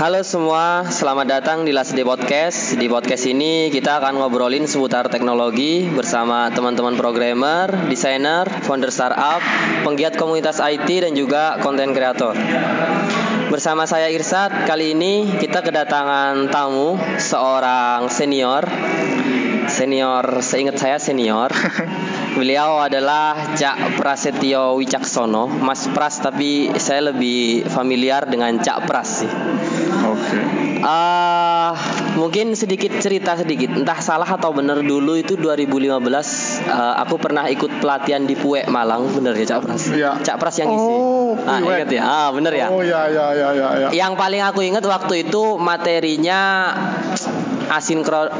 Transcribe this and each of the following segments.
Halo semua, selamat datang di Last Day Podcast. Di podcast ini kita akan ngobrolin seputar teknologi bersama teman-teman programmer, desainer, founder startup, penggiat komunitas IT dan juga konten kreator. Bersama saya Irsat, kali ini kita kedatangan tamu seorang senior. Senior, seingat saya senior. Beliau adalah Cak Prasetyo Wicaksono, Mas Pras tapi saya lebih familiar dengan Cak Pras sih. Ah, mungkin sedikit cerita sedikit, entah salah atau benar dulu itu 2015 eh, aku pernah ikut pelatihan di Puek Malang, bener ya Cak Pras? Iya. Cak Pras yang isi. Oh, ah, Puek. ingat ya? Ah, bener ya. Oh ya ya ya ya ya. Yang paling aku ingat waktu itu materinya asinkron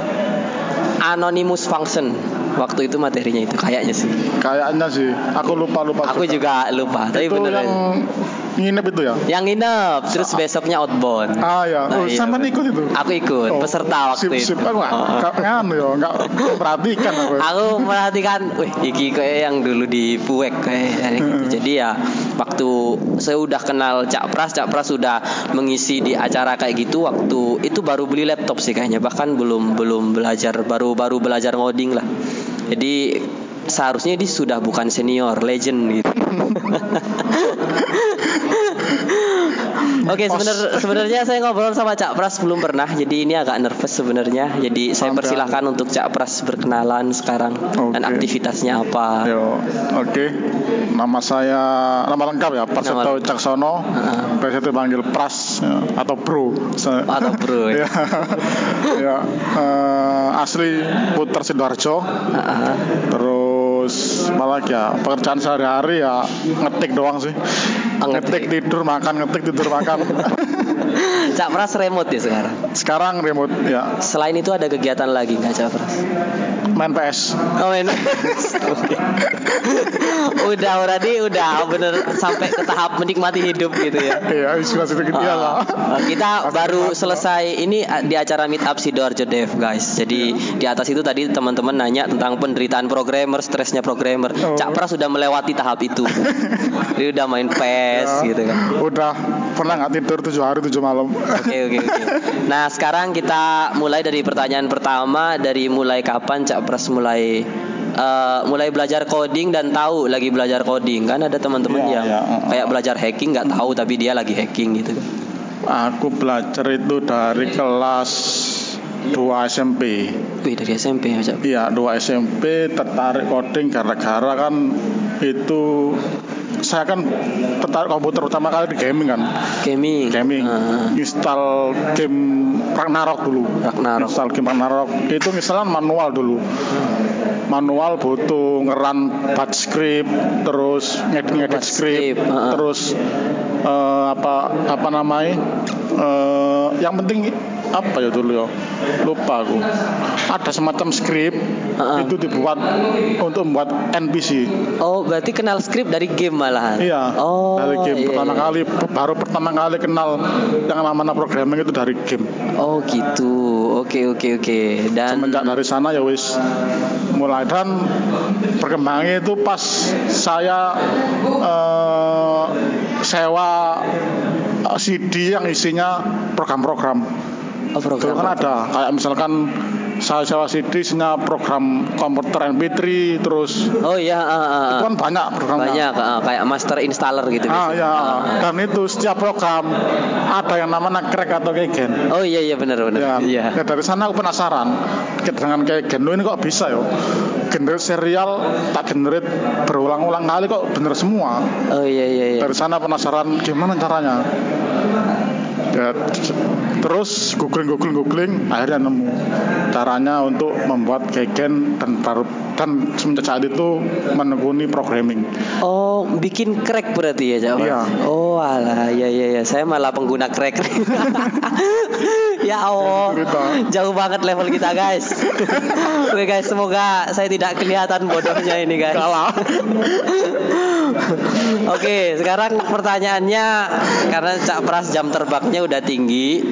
anonymous function. Waktu itu materinya itu kayaknya sih. Kayaknya sih. Aku lupa lupa. Aku juga lupa, tapi itu bener yang ya. Nginep itu ya. Yang nginep, terus besoknya outbound. Ah ya. Nah, Oh, iya, sampean bener. ikut itu. Aku ikut, Oh, peserta waktu sip, itu. Sip, aku nggak Oh, oh. nganu ya, nggak perhatikan aku. Aku perhatikan, wih iki kayak yang dulu di Puek kayak gitu. Hmm. Jadi ya waktu saya udah kenal Cak Pras, Cak Pras sudah mengisi di acara kayak gitu waktu itu baru beli laptop sih kayaknya bahkan belum belum belajar baru baru belajar ngoding lah. Jadi seharusnya dia sudah bukan senior, legend gitu. Oke, sebenar sebenarnya saya ngobrol sama Cak Pras belum pernah, jadi ini agak nervous sebenarnya. Jadi saya persilahkan untuk Cak Pras berkenalan sekarang dan Oke. aktivitasnya apa. Yo, oke. Nama saya nama lengkap ya, Prasetyo. Heeh. Biasa dipanggil Pras ya, atau Bro. Atau bro ya. ya. eh, asli Puter Sidoarjo. Heeh. Terus malah ya pekerjaan sehari-hari ya ngetik doang sih. Oh, ngetik. tidur makan ngetik tidur makan. Cak Pras remote ya sekarang. Sekarang remote ya Selain itu ada kegiatan lagi nggak Cak Pras? main PS. Oh, main. udah berarti udah bener sampai ke tahap menikmati hidup gitu ya. Iya, istilah itu gitu ya lah. Uh, kita Masih baru selesai ini di acara meet up Sidoarjo Dev guys. Jadi di atas itu tadi teman-teman nanya tentang penderitaan programmer, stresnya programmer. Oh. Cak Pras sudah melewati tahap itu. Dia udah main PES Ya, gitu kan. Udah pernah nggak tidur tujuh hari tujuh malam. Oke oke oke. Nah sekarang kita mulai dari pertanyaan pertama dari mulai kapan Cak Pras mulai eh, mulai belajar coding dan tahu lagi belajar coding kan ada teman-teman Iya, yang iya, uh, uh. kayak belajar hacking nggak tahu tapi dia lagi hacking gitu. Aku belajar itu dari kelas 2 SMP. Wih dari SMP ya Cak. Iya, 2 SMP tertarik coding gara-gara kan itu saya kan tertarik komputer pertama kali di gaming kan. Gaming. Gaming. Ah. Install game Ragnarok dulu. Ragnarok. Install game Ragnarok. Itu misalnya manual dulu. Manual butuh ngeran batch script, terus ngedit-ngedit Batch script, script, ah. terus eh, apa apa namanya? eh, yang penting apa ya dulu ya lupa aku ada semacam script Ah, ah. itu dibuat untuk membuat NPC Oh berarti kenal skrip dari game malahan. Iya. Oh. dari game iya, pertama iya. kali baru pertama kali kenal yang namanya programming itu dari game. Oh gitu. Oke oke oke. Dan Semenjak dari sana ya wis mulai dan perkembangannya itu pas saya eh, sewa eh, CD yang isinya program-program. Oh, Itu program. kan ada kayak misalkan saya sewa CD isinya program komputer MP3 terus Oh iya. ah, ah. itu kan banyak programnya. Banyak ah, kayak master installer gitu. Ah biasanya. ya, Ah, ah. dan itu setiap program ada yang namanya crack atau kegen. Oh iya iya benar benar. Ya, Iya. ya, dari sana aku penasaran dengan kegen ini kok bisa ya? Generate serial tak generate berulang-ulang kali kok bener semua. Oh iya iya iya. Dari sana penasaran gimana caranya. Ya, terus googling googling googling akhirnya nemu caranya untuk membuat kegen dan baru dan semenjak saat itu menekuni programming. Oh, bikin crack berarti ya? Pras? Iya. Oh, alah, ya ya ya. Saya malah pengguna crack. ya Allah. Cerita. Jauh banget level kita, guys. Oke, guys, semoga saya tidak kelihatan bodohnya ini, guys. Kalah. Oke, sekarang pertanyaannya karena Cak Pras jam terbangnya udah tinggi.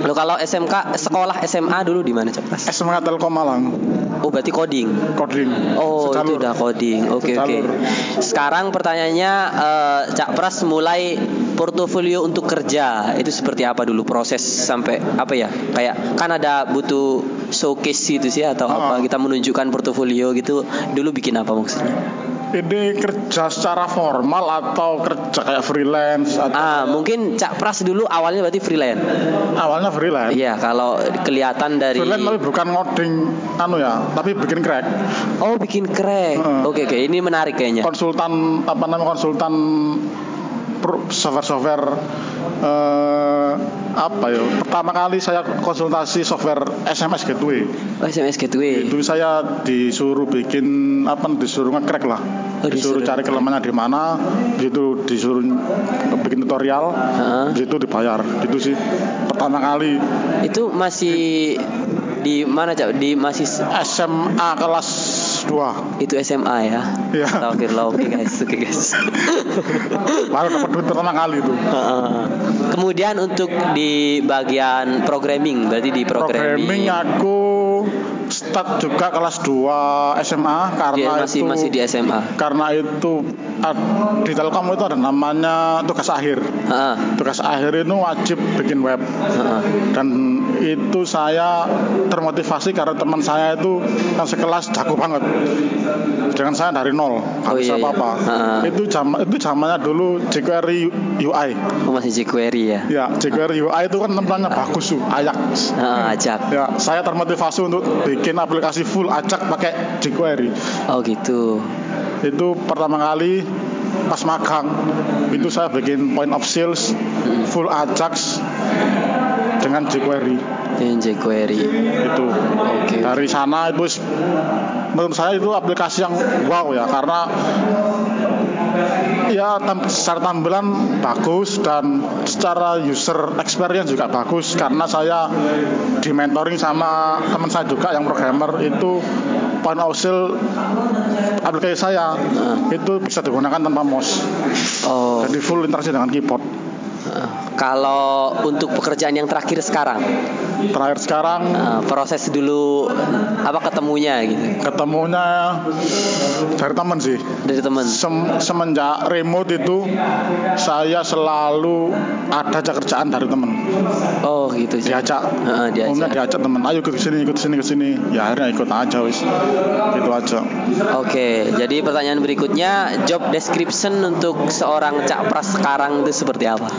Lo kalau SMK sekolah SMA dulu di mana Cak Pras? SMA Telkom Malang. Oh berarti coding. Coding. Oh itu udah coding. Oke oke. Secalur. Sekarang pertanyaannya eh, Cak Pras mulai portofolio untuk kerja itu seperti apa dulu proses sampai apa ya? Kayak kan ada butuh showcase gitu sih atau apa Ah. kita menunjukkan portofolio gitu. Dulu bikin apa maksudnya? Ini kerja secara formal atau kerja kayak freelance atau Ah, mungkin Cak Pras dulu awalnya berarti freelance. awalnya freelance. Iya, kalau kelihatan dari Freelance tapi bukan ngoding anu ya, tapi bikin crack. Oh, bikin crack. Heeh. Oke, oke, ini menarik kayaknya. Konsultan apa namanya konsultan software-software eh, apa ya? Pertama kali saya konsultasi software SMS Gateway. Oh, SMS Gateway. Itu saya disuruh bikin apa disuruh nge-crack lah. Oh, disuruh disuruh. cari kelemahannya di mana, itu disuruh bikin tutorial, Heeh. itu dibayar. Itu sih pertama kali Itu masih di mana, Cak? Di masih SMA kelas 2 itu SMA ya. Iya. Astagfirullah. Oke, guys. Oke, guys. baru dapat duit pertama kali itu. Kemudian untuk di bagian programming, berarti di programming programming, aku start juga kelas 2 SMA karena Dia masih itu masih di SMA. karena itu di Telkom itu ada namanya tugas akhir Heeh. tugas akhir itu wajib bikin web Heeh. dan itu saya termotivasi karena teman saya itu yang sekelas jago banget dengan saya dari nol nggak Oh, bisa iya, iya. apa-apa Ha-ha. itu jam itu zamannya dulu jQuery UI Oh, masih jQuery ya. ya jQuery UI itu kan tempatnya bagus tuh Ajax Heeh, ajak. ya saya termotivasi untuk bikin aplikasi full Ajax pakai jQuery Oh, gitu. Itu pertama kali pas magang itu saya bikin point of sales full Ajax dengan jQuery Dengan jQuery. itu Oke. dari sana itu menurut saya itu aplikasi yang wow ya karena ya tam- secara tampilan bagus dan secara user experience juga bagus karena saya di mentoring sama teman saya juga yang programmer itu point of sale aplikasi saya itu bisa digunakan tanpa mouse Oh. jadi full interaksi dengan keyboard Heeh. Kalau untuk pekerjaan yang terakhir sekarang, terakhir sekarang? Eh, proses dulu apa ketemunya gitu? Ketemunya dari teman sih. Dari teman. Sem- semenjak remote itu saya selalu ada aja kerjaan dari temen Oh gitu sih. diajak. Heeh, diajak. umumnya diajak temen ayo ke sini ikut sini ke sini ya akhirnya ikut aja wis. Gitu aja. Oke, jadi pertanyaan berikutnya job description untuk seorang cakpras sekarang itu seperti apa?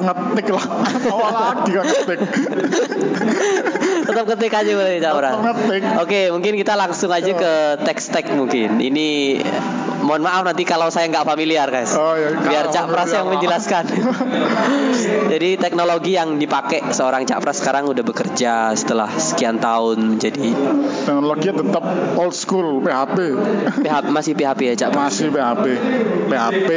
Tetep ngetik lah awal lagi kan ngetik Tetap ketik aja boleh cakpras. Tetap ngetik. Oke, mungkin kita langsung aja ke teks-teks mungkin. Ini mohon maaf nanti kalau saya nggak familiar guys. Oh, iya. Biar Kalau cakpras yang menjelaskan. jadi teknologi yang dipakai seorang cakpras sekarang udah bekerja setelah sekian tahun menjadi teknologinya tetap old school PHP PHP masih PHP ya cakpras. masih PHP PHP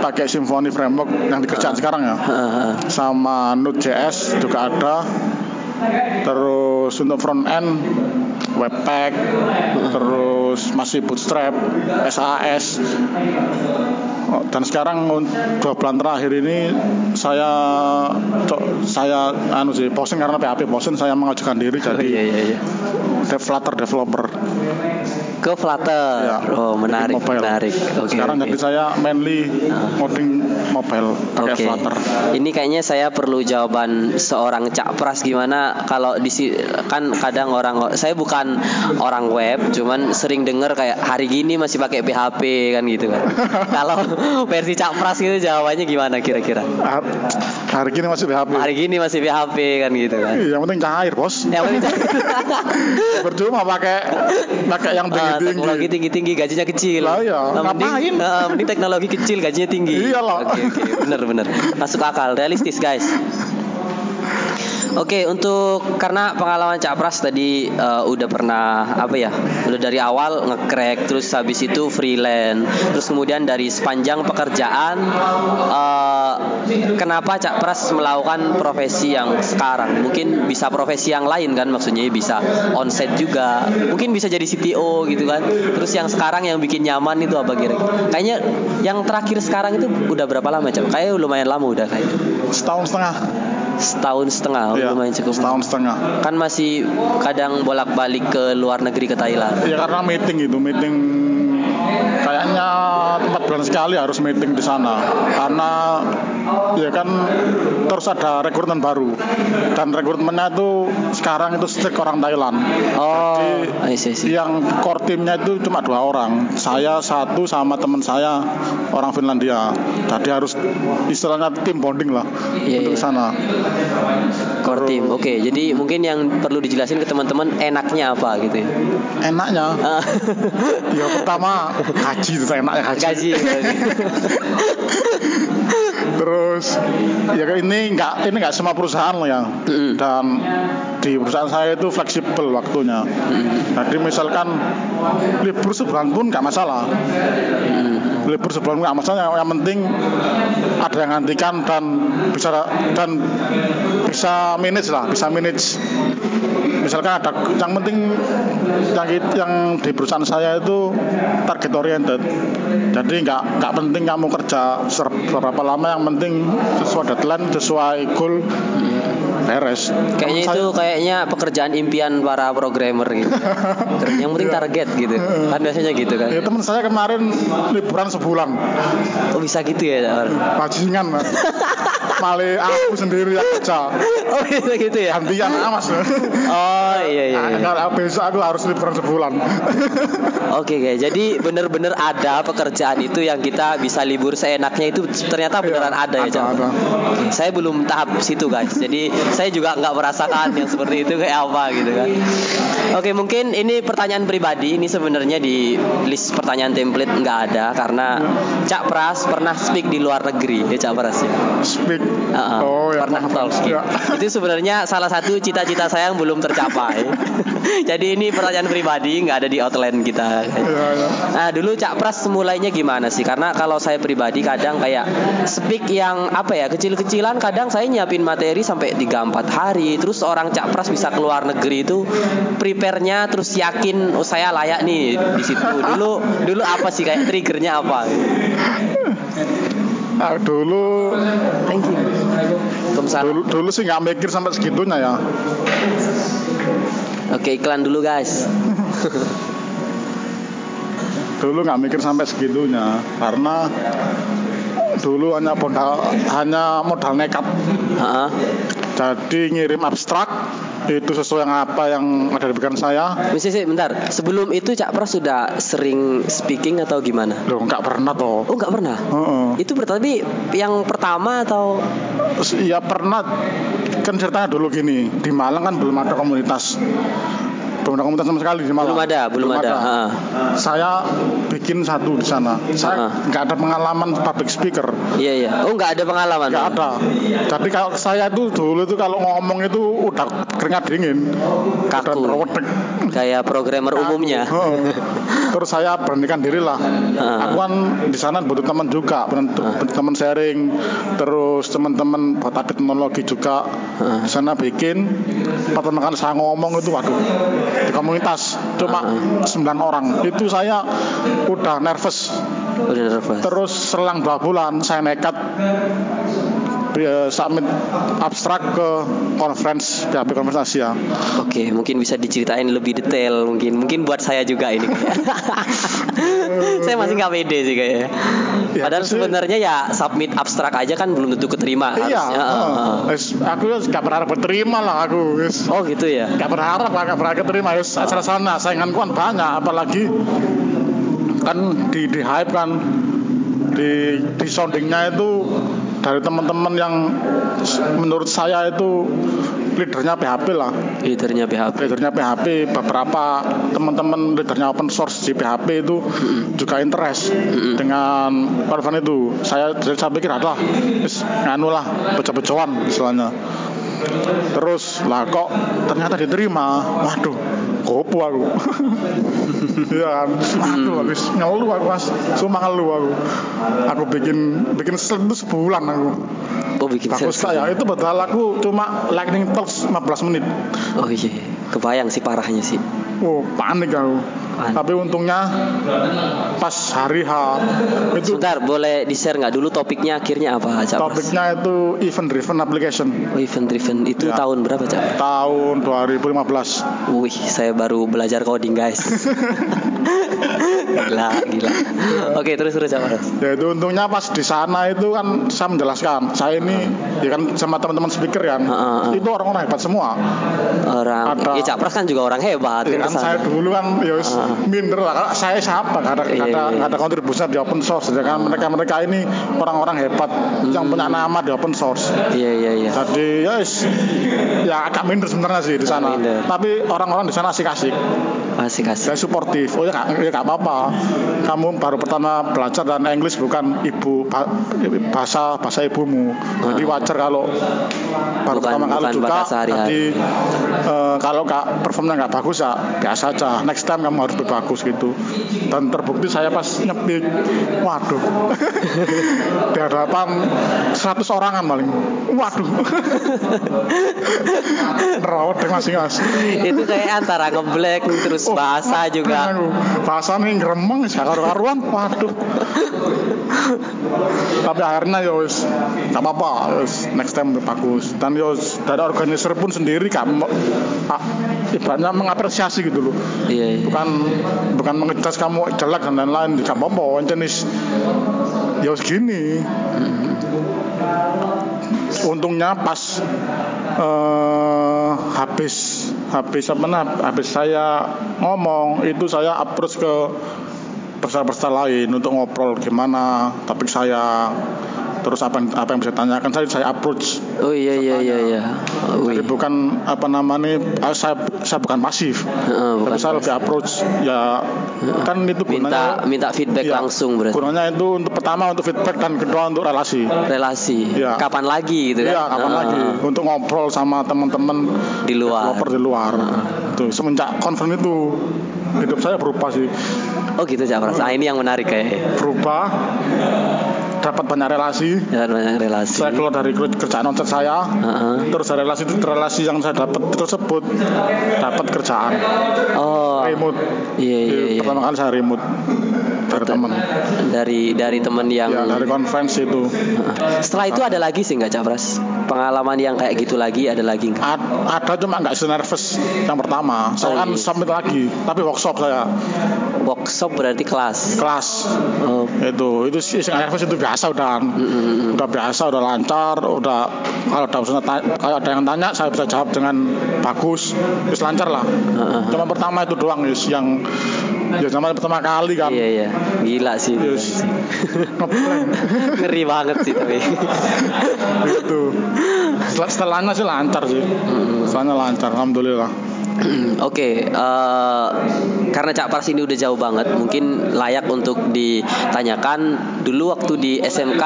pakai Symfony framework yang dikerjakan sekarang ya Heeh. sama Node.js juga ada terus untuk front end webpack terus masih bootstrap SAS Oh, dan sekarang dua bulan terakhir ini saya saya anu sih bosen karena PHP bosen saya mengajukan diri Oh, jadi iya iya iya. dev Flutter developer Ke Flutter. Ya, oh, menarik, mobile. menarik. Oke. sekarang oke. jadi saya mainly coding mobile pakai Oke. Flutter Ini kayaknya saya perlu jawaban seorang cakpras gimana kalau di si- kan kadang orang saya bukan orang web, cuman sering dengar kayak hari gini masih pakai PHP kan gitu kan. kalau versi cakpras gitu jawabannya gimana kira-kira? Har- hari ini masih PHP Hari gini masih PHP kan gitu kan. yang penting cair bos Yang penting percuma pakai pakai yang Ah, tinggi teknologi tinggi tinggi-tinggi gajinya kecil. Lah iya, Nah, mending, ngapain? mending teknologi kecil gajinya tinggi. Iyalah. Oke oke, bener bener. Masuk akal, realistis guys. Oke, untuk karena pengalaman Cakpras tadi eh, udah pernah apa ya? Udah dari awal nge-crack, terus habis itu freelance, terus kemudian dari sepanjang pekerjaan eh, kenapa Cakpras melakukan profesi yang sekarang? Mungkin bisa profesi yang lain kan maksudnya bisa onset juga. Mungkin bisa jadi CTO gitu kan. Terus yang sekarang yang bikin nyaman itu apa kira-kira? Kayaknya yang terakhir sekarang itu udah berapa lama, Cak? Kayaknya lumayan lama udah kayak setahun setengah setahun setengah Iya, lumayan cukup. setahun setengah. Kan masih kadang bolak-balik ke luar negeri ke Thailand. Ya karena meeting itu meeting sekali harus meeting di sana. Karena ya kan terus ada rekrutmen baru. Dan rekrutmennya itu sekarang itu strict orang Thailand. Oh, Jadi, I see, I see. yang core timnya itu cuma dua orang. Saya satu sama teman saya orang Finlandia. Jadi harus istilahnya tim bonding lah Iya, untuk ke sana core team. Oke, jadi mungkin yang perlu dijelasin ke teman-teman enaknya apa gitu. ya. enaknya Ah, ya pertama gaji itu enaknya gaji, Gaji. terus ya ini nggak ini nggak semua perusahaan loh ya Mm-mm. dan di perusahaan saya itu fleksibel waktunya jadi misalkan libur sebulan pun nggak masalah libur sebulan pun nggak masalah yang, yang penting ada yang gantikan dan bisa dan bisa manage lah bisa manage. Misalkan ada yang penting yang yang di perusahaan saya itu target oriented. Jadi nggak nggak penting kamu kerja berapa lama yang penting sesuai deadline sesuai goal beres Kayaknya itu saya- kayaknya pekerjaan impian para programmer gitu. Yang penting target gitu. Kan biasanya gitu kan. ya teman saya kemarin liburan sebulan Oh bisa gitu ya. Car? bajingan Mas. malah aku sendiri yang kerja Oh bisa gitu ya. gantian amas Oh iya iya. iya. Kalau besok aku harus liburan sebulan Oke guys, jadi bener-bener ada pekerjaan itu yang kita bisa libur seenaknya itu ternyata beneran Iya, ada ya ada, ada. Oke, saya belum tahap situ guys, jadi saya juga nggak merasakan yang seperti itu kayak apa gitu kan. Oke mungkin ini pertanyaan pribadi, ini sebenarnya di list pertanyaan template nggak ada karena Cak Pras pernah speak di luar negeri ya Cak Pras ya. speak Uh-uh, oh ya pernah maaf. talking. Ya. Itu sebenarnya salah satu cita-cita saya yang belum tercapai. Jadi ini pertanyaan pribadi nggak ada di outline kita. Iya, iya. Nah dulu Cak Pras mulainya gimana sih? Karena kalau saya pribadi kadang kayak speak yang apa ya kecil-kecilan kadang saya nyiapin materi sampai 3-4 hari. Terus orang Cak Pras bisa keluar negeri itu prepare-nya terus yakin oh saya layak nih di situ. Dulu dulu apa sih kayak triggernya apa? Nah, dulu Thank you. Dulu dulu sih nggak mikir sampai segitunya ya Oke iklan dulu guys. dulu nggak mikir sampai segitunya karena dulu hanya modal hanya modal nekat. Jadi ngirim abstrak itu sesuai yang apa yang ada di pikiran saya Mesti sih bentar. Sebelum itu Cak Pras sudah sering speaking atau gimana? loh nggak pernah toh Oh nggak pernah. Heeh. Itu berarti yang pertama atau ya pernah kan ceritanya dulu gini di Malang kan belum ada komunitas belum ada komunitas sama sekali di Malang belum ada, belum, ada. Heeh. saya bikin satu di sana saya nggak ada pengalaman public speaker Iya iya. Oh nggak ada pengalaman. nggak ada tapi kalau saya tuh dulu tuh kalau ngomong itu udah keringat dingin Kaku. Kayak programmer umumnya. Terus saya beranikan diri lah Ah. aku kan di sana butuh teman juga butuh butuh teman sharing terus teman-teman update teknologi juga Ah. di sana bikin pertama kali saya ngomong itu waduh di komunitas cuma Ah. 9 orang itu saya udah nervous Udah nervous. terus selang dua bulan saya nekat eh, submit abstrak ke conference PHP Conference Asia Oke, mungkin bisa diceritain lebih detail mungkin. Mungkin buat saya juga ini. saya masih nggak pede sih kayaknya. Ya, Padahal sebenarnya ya submit abstrak aja kan belum tentu keterima iya harusnya. Heeh. Wes, aku gak berharap berterima lah aku wes. Oh gitu ya. gak berharap lah gak berharap keterima wes acara sana sainganku kan banyak apalagi kan di di hype kan di di soundingnya itu dari teman-teman yang menurut saya itu leadernya PHP lah. Leadernya PHP. leadernya PHP beberapa teman-teman leadernya open source di PHP itu juga interest dengan konven itu saya saya pikir adalah nganu lah bejo-bejoan istilahnya. Terus lah kok ternyata diterima waduh gopo aku. Iya kan? Waduh habis ngeluh aku mas. Cuma ngeluh aku. Aku bikin bikin slide itu sebulan aku. Oh bikin bagus sales. tak ya itu padahal aku cuma lightning talks 15 menit. Oh iya, kebayang sih parahnya sih. Oh panik aku. Tapi untungnya pas hari H itu Sebentar, boleh di share nggak dulu topiknya akhirnya apa, Cak? Pras? topiknya itu event driven application Oh, event driven itu Ya. tahun berapa, Cak? tahun 2015. Wih, saya baru belajar coding, guys. gila, gila. Oke, terus terus Cak Pras. Ya itu untungnya pas di sana itu kan saya menjelaskan, saya ini ya kan sama teman-teman speaker kan, Heeh, heeh. itu orang-orang hebat semua. Orang, Ada- ya Cak Pras kan juga orang hebat. Ya kan ke sana. saya dulu kan ya Heeh. Minder lah, karena saya siapa, gak ada, Iya, gak ada, iya. gak ada kontribusinya di open source, sedangkan mereka-mereka ini orang-orang hebat yang punya nama di open source. Iya, iya, iya. Jadi ya wis, ya agak minder sebenarnya sih di sana. minder. Tapi orang-orang di sana asik-asik. Asik asik. Saya suportif. Oh ya gak, ya apa-apa. Kamu baru pertama belajar dan English bukan ibu ba- bahasa bahasa ibumu. Jadi wajar kalau baru Bukan- pertama kali juga. Jadi eh, kalau gak performnya nggak bagus ya biasa aja. Next time kamu harus lebih bagus gitu. Dan terbukti saya pas nyetik, waduh, di hadapan 100 orangan paling. Waduh, nerawat deh masing mas. Itu kayak antara ngeblank terus Oh, bahasa ngebleng juga. Bahasa nih gremeng sih karu-karuan. Waduh. Tapi akhirnya ya wis gak apa-apa, wis next time lebih bagus. Dan ya dari organizer pun sendiri ah, ibaratnya mengapresiasi gitu loh. Iya, iya. Bukan bukan mengejudge kamu jelek dan lain-lain, gak apa-apa. Jenis ya wis gini. Untungnya pas eh, habis habis apa nah, habis saya ngomong itu saya approach ke peserta-peserta lain untuk ngobrol gimana topik saya terus apa yang, apa yang bisa tanyakan saya saya approach Oh iya iya iya iya. Oh, jadi iya. bukan apa namanya eh, saya saya bukan pasif Heeh, bukan tapi saya lebih approach ya kan itu minta gunanya minta feedback Iya, langsung berarti. gunanya itu untuk pertama untuk feedback dan kedua untuk relasi Relasi. Iya. Kapan lagi gitu kan? Iya, kapan Heeh. lagi untuk ngobrol sama teman-teman Di luar. developer di luar. Tuh, semenjak konfirm itu hidup saya berubah sih. Oh gitu Cak Pras. Nah, ini yang menarik kayak. Berubah dapat banyak relasi. Ya, banyak relasi. Saya keluar dari ker- kerjaan onsite saya. Heeh. Terus dari relasi itu relasi yang saya dapat tersebut dapat kerjaan Oh. remote. Iya iya iya. Pertama kali saya remote dari teman. Dari dari temen yang Ya, dari conference itu. Setelah itu ada lagi sih nggak Cak Pras? Pengalaman yang kayak gitu lagi ada lagi nggak? Ad- ada cuma nggak nervous yang pertama. Saya Oh, kan iya. submit lagi, tapi workshop saya Workshop berarti kelas. kelas Oh. itu itu sih nervous itu biasa udah Mm-mm. udah biasa udah lancar udah kalau ada kalau ada yang tanya saya bisa jawab dengan bagus terus lancar lah Heeh. cuma pertama itu doang Yus yang ya zaman pertama kali kan Iya iya. Gila sih. itu Yes. Ngeri banget sih tapi. gitu Setel- setelahnya sih lancar sih setelahnya lancar alhamdulillah Oke, eh, karena Cak Pras ini udah jauh banget, mungkin layak untuk ditanyakan dulu waktu di SMK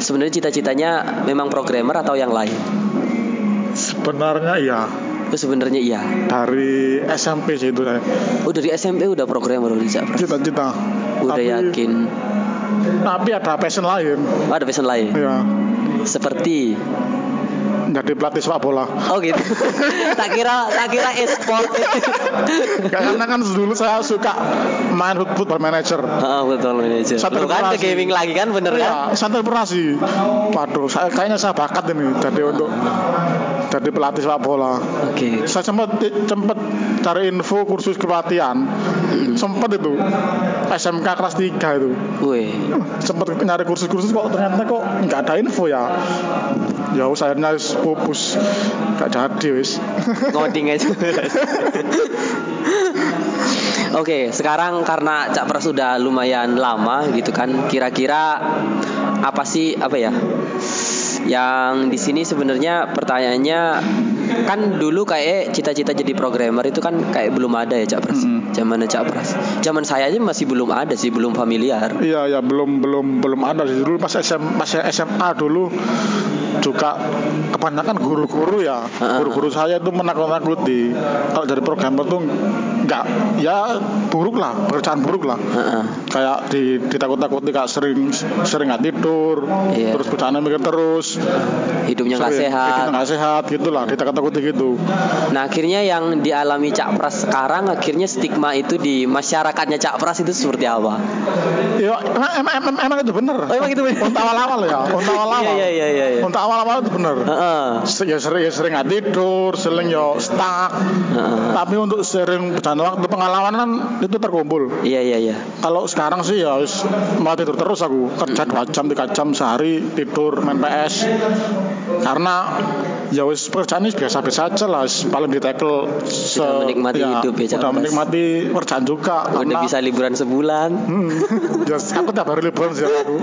sebenarnya cita-citanya memang programmer atau yang lain? sebenarnya iya Itu sebenarnya iya. dari SMP sih itu saya Oh dari SMP udah programmer udah Cak Pras. cita-cita Udah tapi, yakin. tapi ada passion lain Oh, ada passion lain. ya Seperti jadi pelatih sepak bola Oh gitu. tak kira tak kira e-sport. Karena kan dulu saya suka main football manager. Heeh, betul manajer. Satu Lu kan ke gaming lagi kan bener kan? Ya, santai sih. Waduh, saya kayaknya saya bakat ini jadi untuk jadi pelatih sepak bola. Oke. Saya sempat sempat cari info kursus kepelatihan. Sempat itu SMK kelas 3 itu. Wih. Sempat nyari kursus-kursus kok ternyata kok nggak ada info ya. Ya wis akhirnya pupus. Gak jadi wis. ngoding aja. Oke, sekarang karena Cak Pras sudah lumayan lama gitu kan, kira-kira apa sih apa ya? Yang di sini sebenarnya pertanyaannya kan dulu kayak cita-cita jadi programmer itu kan kayak belum ada ya Cak Pras. Mm-mm. Zaman Cak Pras. Zaman saya aja masih belum ada sih, belum familiar. Iya ya belum belum belum ada sih dulu pas SM pas SMA dulu juga kebanyakan guru-guru ya guru-guru saya itu menakut-nakuti kalau jadi programmer tuh nggak ya buruk lah pekerjaan buruk lah Heeh. kayak di ditakut-takuti kayak sering sering nggak tidur Iya. terus kerjaannya mikir terus Hidupnya nggak sehat. hidupnya nggak sehat gitulah ditakut-takuti gitu Nah akhirnya yang dialami Cak Pras sekarang akhirnya stigma itu di masyarakatnya Cak Pras itu seperti apa? ya emang, emang, emang, emang itu bener Oh, emang itu bener? untuk awal-awal ya untuk awal-awal Iya iya iya iya. untuk awal-awal itu bener. Se- ya sering ya sering nggak tidur, sering ya stuck. Heeh. Tapi untuk sering bercanda dan waktu pengalaman kan itu terkumpul. Iya iya iya. kalau sekarang sih ya wis malah tidur terus aku. Kerja dua jam tiga jam sehari tidur main PS karena ya wis pekerjaan ini biasa-biasa aja lah paling di tackle se- Udah menikmati hidup ya, Cak udah Bas. menikmati pekerjaan juga Udah karena bisa liburan sebulan. Hmm, ya, aku tiap hari liburan sih aku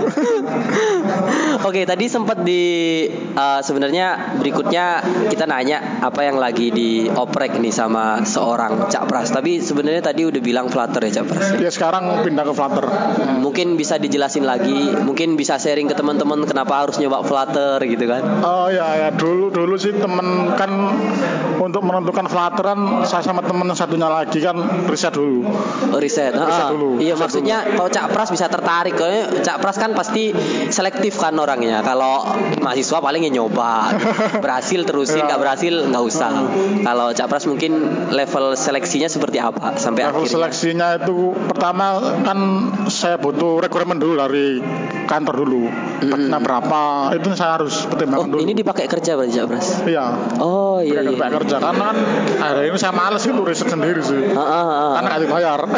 Oke, tadi sempat di eh, sebenarnya berikutnya kita nanya apa yang lagi dioprek nih sama seorang Cak Pras. Tapi sebenarnya tadi udah bilang Flutter ya Cak Pras. ya sekarang pindah ke Flutter Mungkin bisa dijelasin lagi, mungkin bisa sharing ke teman-teman kenapa harus nyoba Flutter gitu kan. Oh ya ya dulu dulu sih temen kan untuk menentukan Flutteran saya sama temen satunya lagi kan riset dulu. Oh, riset. Riset Ah, dulu, Iya, riset maksudnya kalau Cak Pras bisa tertarik. Kayaknya Cak Pras kan pasti selektif kan orangnya. Kalau mahasiswa paling ya nyoba. Berhasil terusin, Iya. nggak berhasil nggak usah. Kalau Cak Pras mungkin level seleksinya seperti apa sampai Level akhirnya. seleksinya itu pertama kan saya butuh requirement dulu dari kantor dulu. Budgetnya berapa itu saya harus Oh, pertimbangkan dulu. ini dipakai kerja berarti Cak Pras? Iya. Oh iya. Pakai iya. kerja karena kan akhirnya ini saya males itu riset sendiri sih. Ah, ah, ah. Karena nggak dibayar.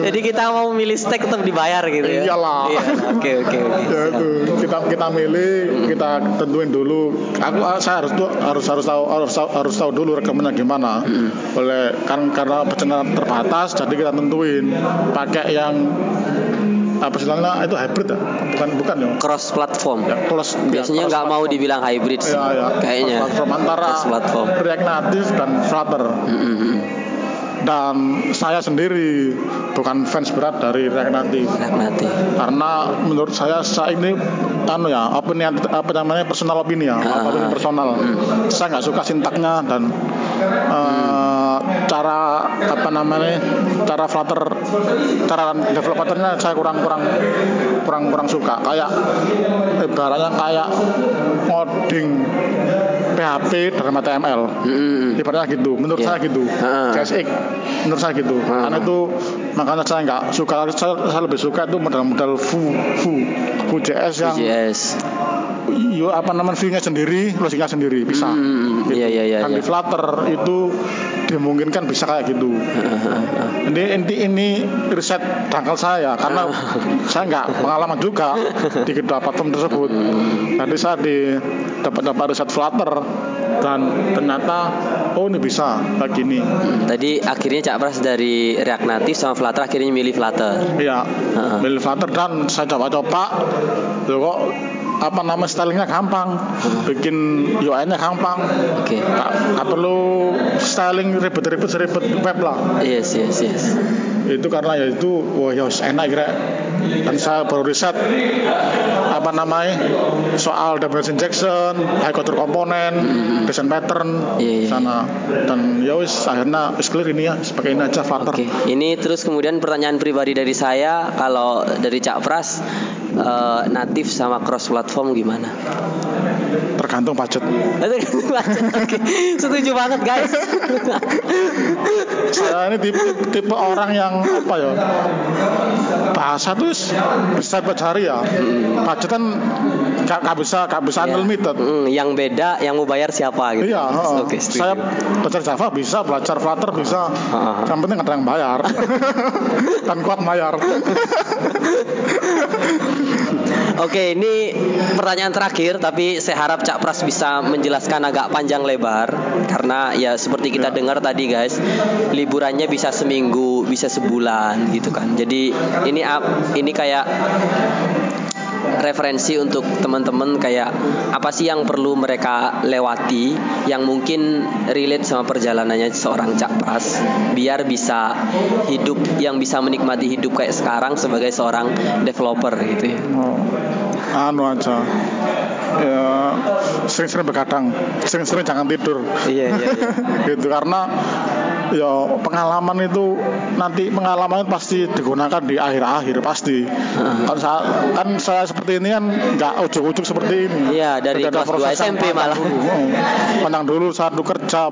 Jadi kita mau milih stack tetap dibayar gitu ya? Iyalah. Iya, Oke oke oke. ya itu kita kita milih kita tentuin dulu aku ah, saya harus tuh harus harus tahu harus tahu, harus tahu dulu rekomendasinya gimana oleh kan karena bencana terbatas jadi kita tentuin pakai yang apa istilahnya itu hybrid ya bukan bukan ya Cross platform. ya plus Biasanya nggak mau dibilang hybrid sih. ya, ya. Kayaknya. Cross platform antara Cross platform. React Native dan Flutter Mm, mm, mm. dan saya sendiri bukan fans berat dari React Native React Native. karena menurut saya saya ini anu ya opini apa namanya personal opini ya Ah, opini ah. personal saya nggak suka sintaknya dan cara apa namanya cara Flutter cara developernya saya kurang kurang kurang kurang suka kayak ibaratnya kayak ngoding PHP dalam HTML Mm, mm, mm. ibaratnya gitu menurut Iya. saya gitu. CSX menurut saya gitu Ah. karena itu makanya saya nggak suka saya, saya lebih suka itu model-model Vue Vue Vue.js yang VJS. yo apa namanya view-nya sendiri logiknya sendiri bisa Mm, mm, mm. Gitu. Iya iya iya. dan iya. di Flutter itu dimungkinkan bisa kayak gitu ini inti ini riset dangkal saya karena saya nggak pengalaman juga di kedua platform tersebut jadi saya di dapat dapat riset Flutter dan ternyata oh ini bisa kayak gini Tadi akhirnya Cak Pras dari React Native sama Flutter akhirnya milih Flutter. Iya, Heeh. milih Flutter dan saya coba-coba, kok apa nama stylingnya gampang, bikin UI-nya gampang, Oke. nggak nggak perlu styling ribet-ribet seribet web lah. Yes yes yes. Itu karena ya itu, wah ya enak kira. Dan saya baru riset apa namanya soal database injection, high control komponen, design pattern Iya, iya, sana dan ya wis akhirnya wis clear ini ya, pakai ini aja. Oke, ini terus kemudian pertanyaan pribadi dari saya, kalau dari Cak Pras, eh, natif sama cross platform gimana? Tergantung budget. Oke, setuju banget guys. saya ini tipe, tipe orang yang apa ya bahasa tuh bisa pelajari ya budget kan gak, gak bisa gak bisa unlimited Hmm, yang beda, yang mau bayar siapa gitu? iya. Oke, setuju. saya belajar Java bisa belajar Flutter bisa Heeh. yang penting ada yang bayar dan kuat bayar Oke, ini pertanyaan terakhir, tapi saya harap Cak Pras bisa menjelaskan agak panjang lebar karena ya seperti kita dengar tadi guys, liburannya bisa seminggu, bisa sebulan gitu kan. Jadi ini ini kayak referensi untuk teman-teman kayak apa sih yang perlu mereka lewati yang mungkin relate sama perjalanannya seorang Cak Pras? Biar bisa hidup yang bisa menikmati hidup kayak sekarang sebagai seorang developer gitu ya. oh, anu aja. Ya sering-sering begadang sering-sering jangan tidur. Iya iya iya. gitu karena ya pengalaman itu nanti pengalaman itu pasti digunakan di akhir-akhir pasti. Kan saya, kan saya seperti ini kan nggak ujuk-ujuk seperti ini. Iya, dari Tidak kelas dua proses yang SMP panjang malah. dulu. Saat dulu kerja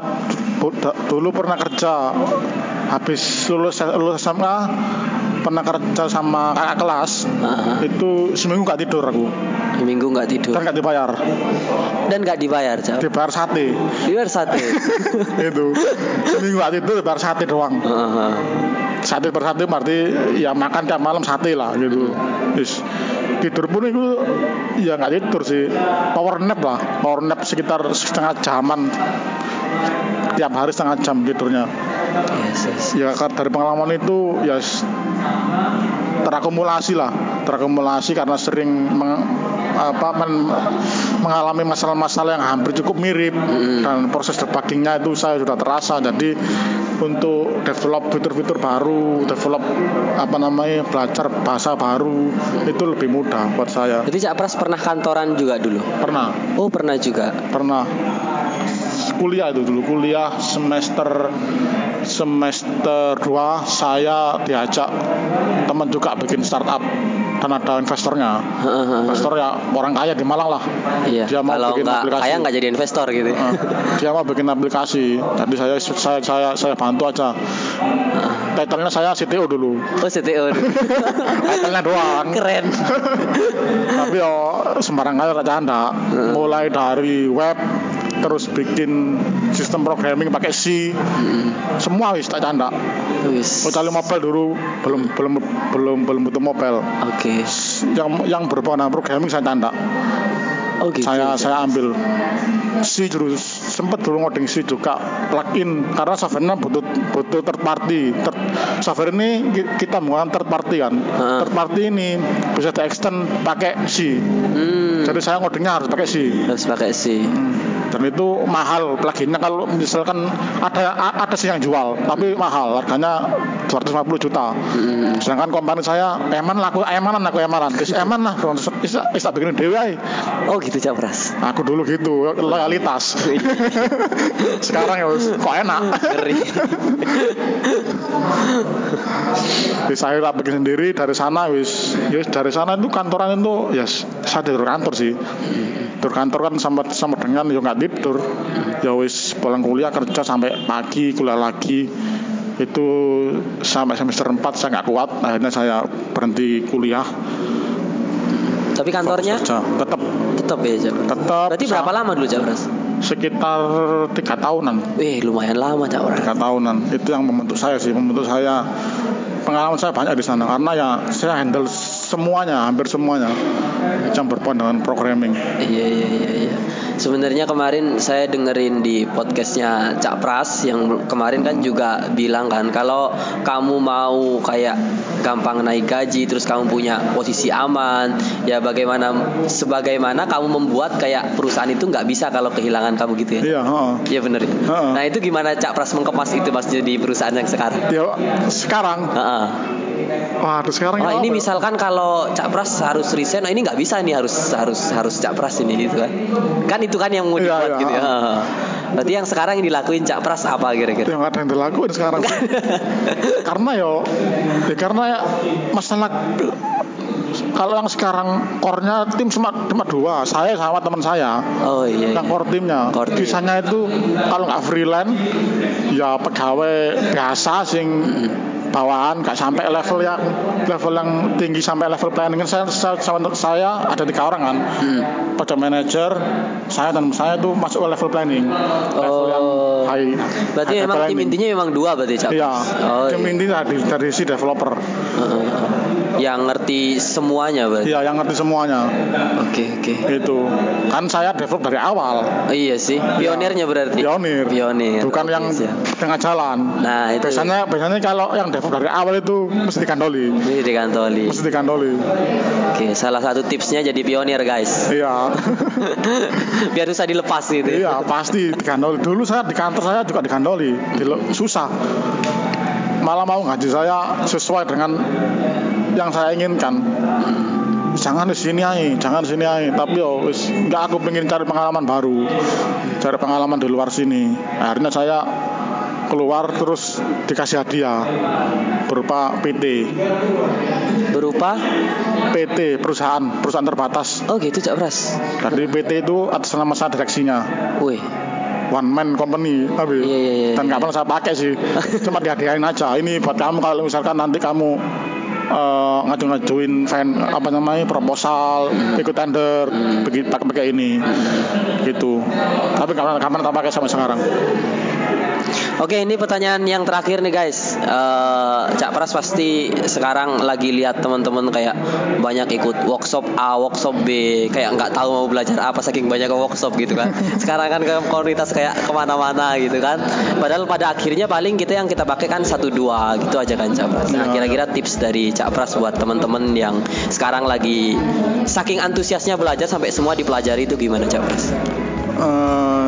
dulu pernah kerja. Habis lulus lulus SMA pernah kerja sama kakak kelas Aha. itu seminggu nggak tidur aku. Minggu nggak tidur. Dan nggak dibayar. Dan nggak dibayar, Cak. dibayar sate. Dibayar sate. itu. Seminggu nggak tidur dibayar sate doang. Heeh. sate per sate berarti ya makan tiap malam sate lah gitu. Is, tidur pun itu ya nggak tidur sih. Power nap lah. Power nap sekitar setengah jaman. Tiap hari setengah jam tidurnya Yes, yes. ya dari pengalaman itu ya s- terakumulasi lah. Terakumulasi karena sering meng- apa men- mengalami masalah-masalah yang hampir cukup mirip. Dan proses debuggingnya itu saya sudah terasa. Jadi untuk develop fitur-fitur baru develop apa namanya belajar bahasa baru itu lebih mudah buat saya. Jadi Cak Pras pernah kantoran juga dulu. pernah. Oh, pernah juga. pernah. Kuliah itu dulu kuliah semester semester 2 saya diajak teman juga bikin startup dan ada investornya investor ya orang kaya di Malang lah Iya. dia mau Kalau bikin nggak aplikasi kaya nggak jadi investor gitu. Nah, dia mau bikin aplikasi jadi saya saya saya saya bantu aja title-nya saya CTO dulu Oh, CTO. dulu. title-nya doang Keren. tapi yo sembarang kali tak canda mulai dari web terus bikin sistem programming pakai C semua wis tak canda Wis. kecuali mobile dulu belum belum belum belum butuh mobile Oke. yang yang berhubungan dengan programming saya canda Oh gitu. saya saya ambil C dulu sempet dulu ngoding C juga plugin karena softwarenya butuh butuh third party Third- software ini ki- kita menggunakan third party kan Heeh. third party ini bisa di extend pakai C Hmm. jadi saya ngodingnya harus pakai C Harus pakai C. dan itu mahal pluginnya kalau misalkan ada ada sih yang jual tapi mahal harganya 250 juta Hmm. sedangkan kompani saya eman laku emanan aku emanan Is eman lah bisa bisa bikin dewe ae. Oh gitu Cak Pras. aku dulu gitu loyalitas sekarang ya kok enak Ngeri. Jadi saya tak bikin sendiri dari sana wis ya wis, dari sana itu kantoran itu ya s- saya tidur kantor sih tidur kantor kan sama sama dengan ya nggak tidur ya wis pulang kuliah kerja sampai pagi kuliah lagi. Itu sampai semester 4 saya nggak kuat akhirnya saya berhenti kuliah. Tapi kantornya? Kerja. Tetap tetap ya tetap Berarti berapa lama dulu Cak Pras? sekitar tiga tahunan. Wih lumayan lama Cak Pras. tiga tahunan. Itu yang membentuk saya sih. Membentuk saya pengalaman saya banyak di sana. Karena ya saya handle semuanya hampir semuanya berhubungan dengan programming Iya iya iya iya. Sebenarnya kemarin saya dengerin di podcastnya Cak Pras yang kemarin kan juga bilang kan kalau kamu mau kayak gampang naik gaji terus kamu punya posisi aman ya bagaimana sebagaimana kamu membuat kayak perusahaan itu nggak bisa kalau kehilangan kamu gitu ya. iya heeh. Iya bener ya. Heeh. Nah itu gimana Cak Pras mengemas itu maksudnya di perusahaan yang sekarang? ya sekarang Heeh. waduh sekarang Oh apa ini ya? misalkan kalau Cak Pras harus resign, oh ini nggak bisa nih harus harus harus Cak Pras ini gitu kan? Kan itu kan yang mau Iya, dibuat iya. gitu ya. Berarti yang sekarang yang dilakuin Cak Pras apa kira-kira? yang ada yang dilakuin sekarang karena yo ya karena ya masalah kalau yang sekarang core-nya tim cuma cuma dua saya sama teman saya Oh iya. yang iya. core timnya Core team. sisanya itu kalau nggak freelance ya pegawai biasa sing bawahan nggak sampai level yang level yang tinggi sampai level planning saya, saya, saya ada tiga orang kan Hmm. project manager saya dan saya itu masuk ke level planning level yang Oh. high Berarti high memang tim intinya memang dua berarti Cak iya? Oh, tim iya. inti dari, dari si developer Heeh. Yang ngerti semuanya berarti. iya yang ngerti semuanya Oke oke. itu kan saya develop dari awal Oh, iya sih. Pionirnya berarti. pionir Pionir. bukan Oke, yang siap. tengah jalan Nah itu biasanya biasanya kalau yang develop dari awal itu mesti dikandoli ini dikantoli. mesti dikandoli Oke, salah satu tipsnya jadi pionir guys. iya Biar susah dilepas gitu. ya. iya pasti dikandoli dulu saya di kantor saya juga dikandoli susah malah mau ngaji saya sesuai dengan yang saya inginkan jangan di sini aja, jangan di sini aja. Tapi yo, wis nggak aku pengen cari pengalaman baru, cari pengalaman di luar sini. Akhirnya saya keluar terus dikasih hadiah berupa PT, Berupa? PT perusahaan perusahaan terbatas. Oh gitu Cak Pras. Dari PT itu atas nama saya direksinya. Wih, one man company tapi Iya, iya, iya, dan nggak iya. pernah saya pakai sih. Cuma dihadiahin aja. Ini buat kamu kalau misalkan nanti kamu eh, ngaju-ngajuin fan apa namanya proposal ikut tender begitu pakai pakai ini. Gitu. Tapi kapan kapan tak pakai sampai sekarang Oke, ini pertanyaan yang terakhir nih guys. Eh, Cak Pras pasti sekarang lagi lihat teman-teman kayak banyak ikut workshop A, workshop B, kayak nggak tahu mau belajar apa saking banyak workshop gitu kan. Sekarang kan ke komunitas kayak ke mana-mana gitu kan. Padahal pada akhirnya paling kita yang kita pakai kan satu dua gitu aja kan Cak Pras. Nah, Ya, kira-kira tips dari Cak Pras buat teman-teman yang sekarang lagi saking antusiasnya belajar sampai semua dipelajari itu gimana Cak Pras? eh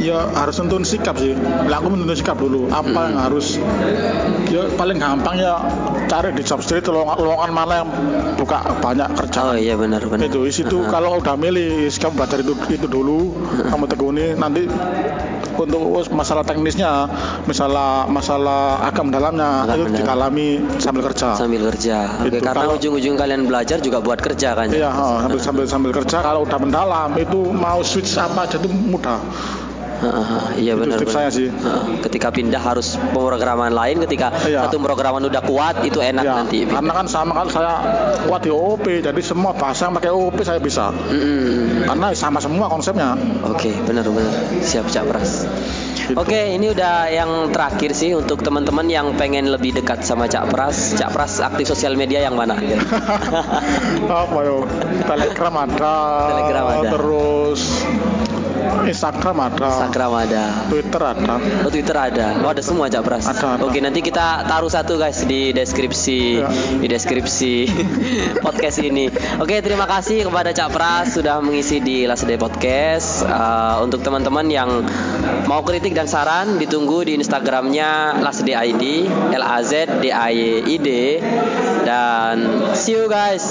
ya harus nentuin sikap sih. Lah aku sikap dulu. Apa yang harus ya paling gampang ya cari di job street lowongan, lowongan mana yang buka banyak kerja. Oh iya benar benar. Itu di situ kalau udah milih kamu belajar itu itu dulu kamu tekuni nanti untuk masalah teknisnya masalah masalah agam dalamnya Agam itu dalam. dikalami sambil kerja. sambil kerja. Oke, Itu, karena kalau- ujung-ujung kalian belajar juga buat kerja kan? Iya, oh, sambil sambil sambil kerja kalau udah mendalam itu mau switch apa aja itu mudah. Iya Itu benar. benar. saya sih. Ketika pindah harus pemrograman lain, ketika Iya. satu pemrograman udah kuat itu enak Ya, nanti. karena kan sama kan saya kuat di OOP, jadi semua bahasa yang pakai OOP saya bisa. Mm-mm. Karena sama semua konsepnya. Oke, benar-benar siap Cak Pras. Gitu. Oke, ini udah yang terakhir sih untuk teman-teman yang pengen lebih dekat sama Cak Pras. Cak Pras aktif sosial media yang mana? apa yo? Telegram ada. Telegram ada. Terus Instagram ada. Instagram ada. Twitter ada. Oh Twitter ada. Oh ada semua Cak Pras. Ada, ada. Oke nanti kita taruh satu guys di deskripsi Ya. di deskripsi podcast ini. Oke terima kasih kepada Cak Pras sudah mengisi di Last Day Podcast. Eh, untuk teman-teman yang mau kritik dan saran ditunggu di Instagramnya Last Day ID L A Z D A Y I D dan see you guys.